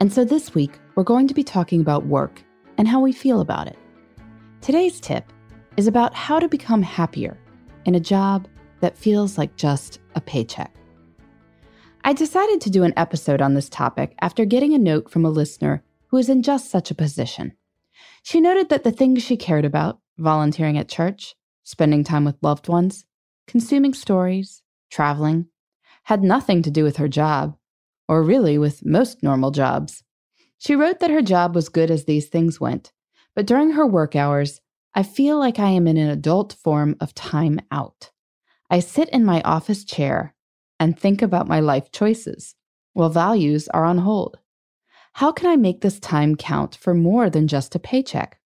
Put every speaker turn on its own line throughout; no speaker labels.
and so this week we're going to be talking about work and how we feel about it. Today's tip is about how to become happier in a job that feels like just a paycheck. I decided to do an episode on this topic after getting a note from a listener who is in just such a position. She noted that the things she cared about, volunteering at church, spending time with loved ones, consuming stories, traveling, had nothing to do with her job, or really with most normal jobs. She wrote that her job was good as these things went, but during her work hours, I feel like I am in an adult form of time out. I sit in my office chair and think about my life choices, while values are on hold. How can I make this time count for more than just a paycheck?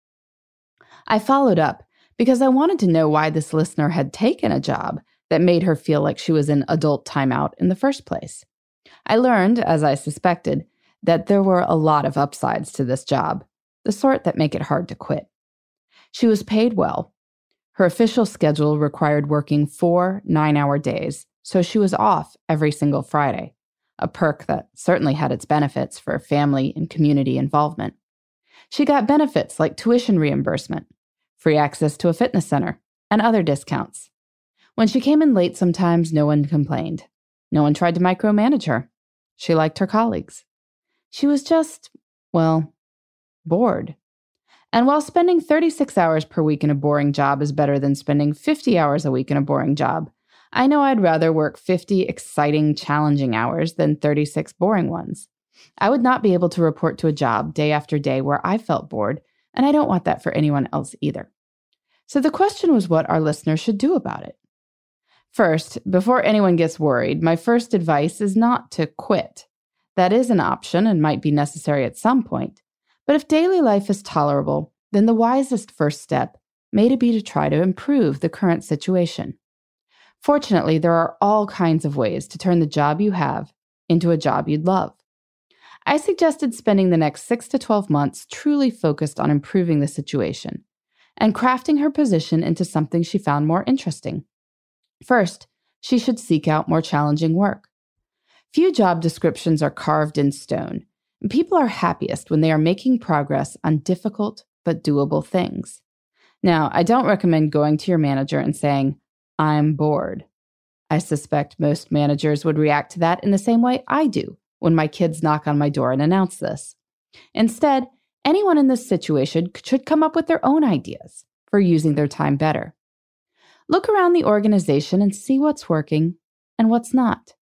I followed up because I wanted to know why this listener had taken a job that made her feel like she was in adult timeout in the first place. I learned, as I suspected, that there were a lot of upsides to this job, the sort that make it hard to quit. She was paid well. Her official schedule required working four nine hour days, so she was off every single Friday, a perk that certainly had its benefits for family and community involvement. She got benefits like tuition reimbursement, free access to a fitness center, and other discounts. When she came in late sometimes, no one complained. No one tried to micromanage her. She liked her colleagues. She was just, well, bored. And while spending 36 hours per week in a boring job is better than spending 50 hours a week in a boring job, I know I'd rather work 50 exciting, challenging hours than 36 boring ones. I would not be able to report to a job day after day where I felt bored, and I don't want that for anyone else either. So the question was what our listeners should do about it. First, before anyone gets worried, my first advice is not to quit. That is an option and might be necessary at some point. But if daily life is tolerable, then the wisest first step may be to try to improve the current situation. Fortunately, there are all kinds of ways to turn the job you have into a job you'd love. I suggested spending the next 6 to 12 months truly focused on improving the situation and crafting her position into something she found more interesting. First, she should seek out more challenging work. Few job descriptions are carved in stone, and people are happiest when they are making progress on difficult but doable things. Now, I don't recommend going to your manager and saying, I'm bored. I suspect most managers would react to that in the same way I do when my kids knock on my door and announce this. Instead, anyone in this situation should come up with their own ideas for using their time better. Look around the organization and see what's working and what's not.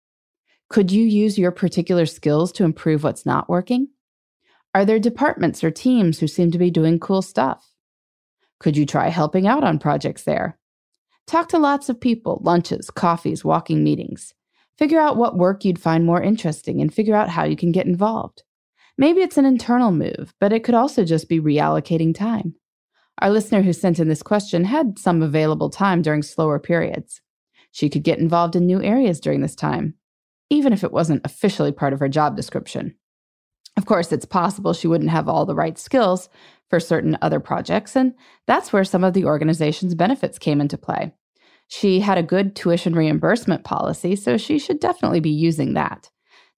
Could you use your particular skills to improve what's not working? Are there departments or teams who seem to be doing cool stuff? Could you try helping out on projects there? Talk to lots of people, lunches, coffees, walking meetings. Figure out what work you'd find more interesting and figure out how you can get involved. Maybe it's an internal move, but it could also just be reallocating time. Our listener who sent in this question had some available time during slower periods. She could get involved in new areas during this time, even if it wasn't officially part of her job description. Of course, it's possible she wouldn't have all the right skills for certain other projects, and that's where some of the organization's benefits came into play. She had a good tuition reimbursement policy, so she should definitely be using that.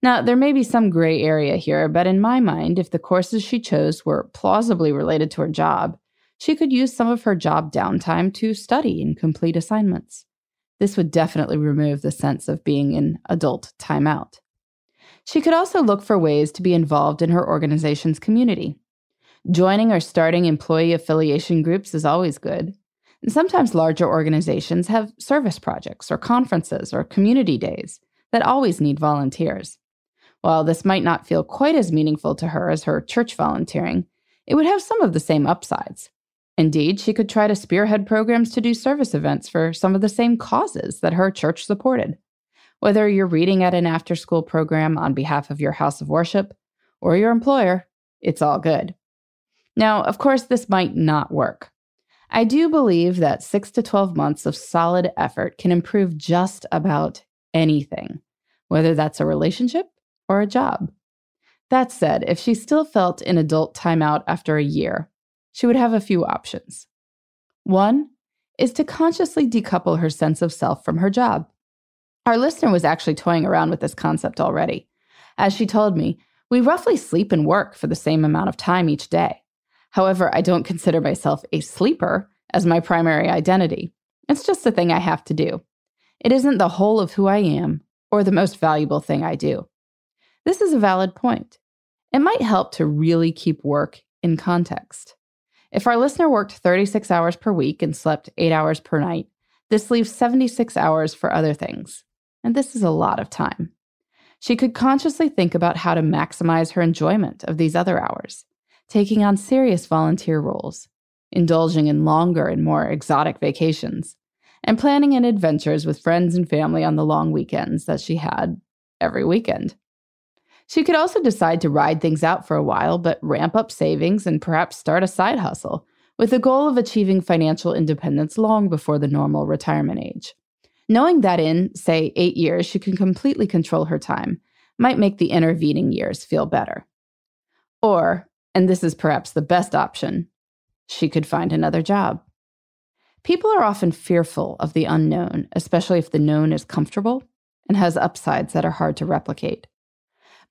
Now, there may be some gray area here, but in my mind, if the courses she chose were plausibly related to her job, she could use some of her job downtime to study and complete assignments. This would definitely remove the sense of being in adult timeout. She could also look for ways to be involved in her organization's community. Joining or starting employee affiliation groups is always good. And sometimes larger organizations have service projects or conferences or community days that always need volunteers. While this might not feel quite as meaningful to her as her church volunteering, it would have some of the same upsides. Indeed, she could try to spearhead programs to do service events for some of the same causes that her church supported. Whether you're reading at an after school program on behalf of your house of worship or your employer, it's all good. Now, of course, this might not work. I do believe that 6 to 12 months of solid effort can improve just about anything, whether that's a relationship or a job. That said, if she still felt an adult timeout after a year, she would have a few options. One is to consciously decouple her sense of self from her job. Our listener was actually toying around with this concept already. As she told me, we roughly sleep and work for the same amount of time each day. However, I don't consider myself a sleeper as my primary identity. It's just a thing I have to do. It isn't the whole of who I am or the most valuable thing I do. This is a valid point. It might help to really keep work in context. If our listener worked 36 hours per week and slept 8 hours per night, this leaves 76 hours for other things. And this is a lot of time. She could consciously think about how to maximize her enjoyment of these other hours, taking on serious volunteer roles, indulging in longer and more exotic vacations, and planning in adventures with friends and family on the long weekends that she had every weekend. She could also decide to ride things out for a while, but ramp up savings and perhaps start a side hustle with the goal of achieving financial independence long before the normal retirement age. Knowing that in, say, eight years, she can completely control her time might make the intervening years feel better. Or, and this is perhaps the best option, she could find another job. People are often fearful of the unknown, especially if the known is comfortable and has upsides that are hard to replicate.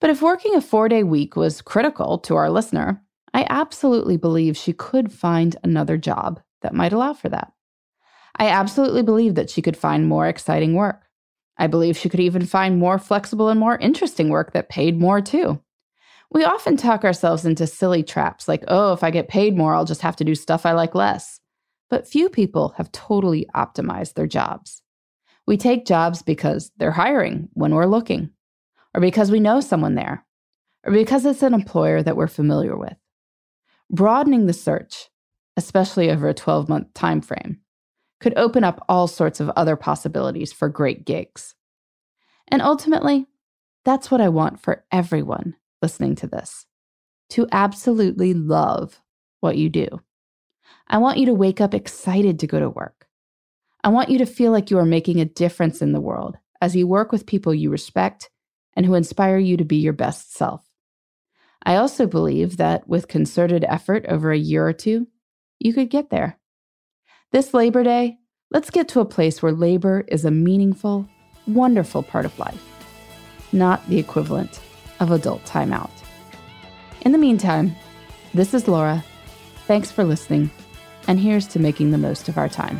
But if working a four day week was critical to our listener, I absolutely believe she could find another job that might allow for that. I absolutely believe that she could find more exciting work. I believe she could even find more flexible and more interesting work that paid more too. We often talk ourselves into silly traps like, oh, if I get paid more, I'll just have to do stuff I like less. But few people have totally optimized their jobs. We take jobs because they're hiring when we're looking or because we know someone there, or because it's an employer that we're familiar with. Broadening the search, especially over a 12 month time frame, could open up all sorts of other possibilities for great gigs. And ultimately, that's what I want for everyone listening to this to absolutely love what you do. I want you to wake up excited to go to work. I want you to feel like you are making a difference in the world as you work with people you respect and who inspire you to be your best self. I also believe that with concerted effort over a year or two, you could get there. This Labor Day, let's get to a place where labor is a meaningful, wonderful part of life, not the equivalent of adult timeout. In the meantime, this is Laura. Thanks for listening, and here's to making the most of our time.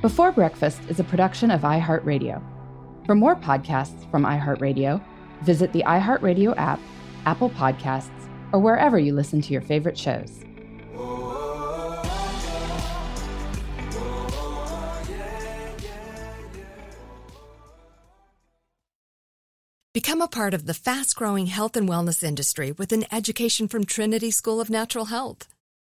Before Breakfast is a production of iHeartRadio. For more podcasts from iHeartRadio, visit the iHeartRadio app, Apple Podcasts, or wherever you listen to your favorite shows.
Become a part of the fast growing health and wellness industry with an education from Trinity School of Natural Health.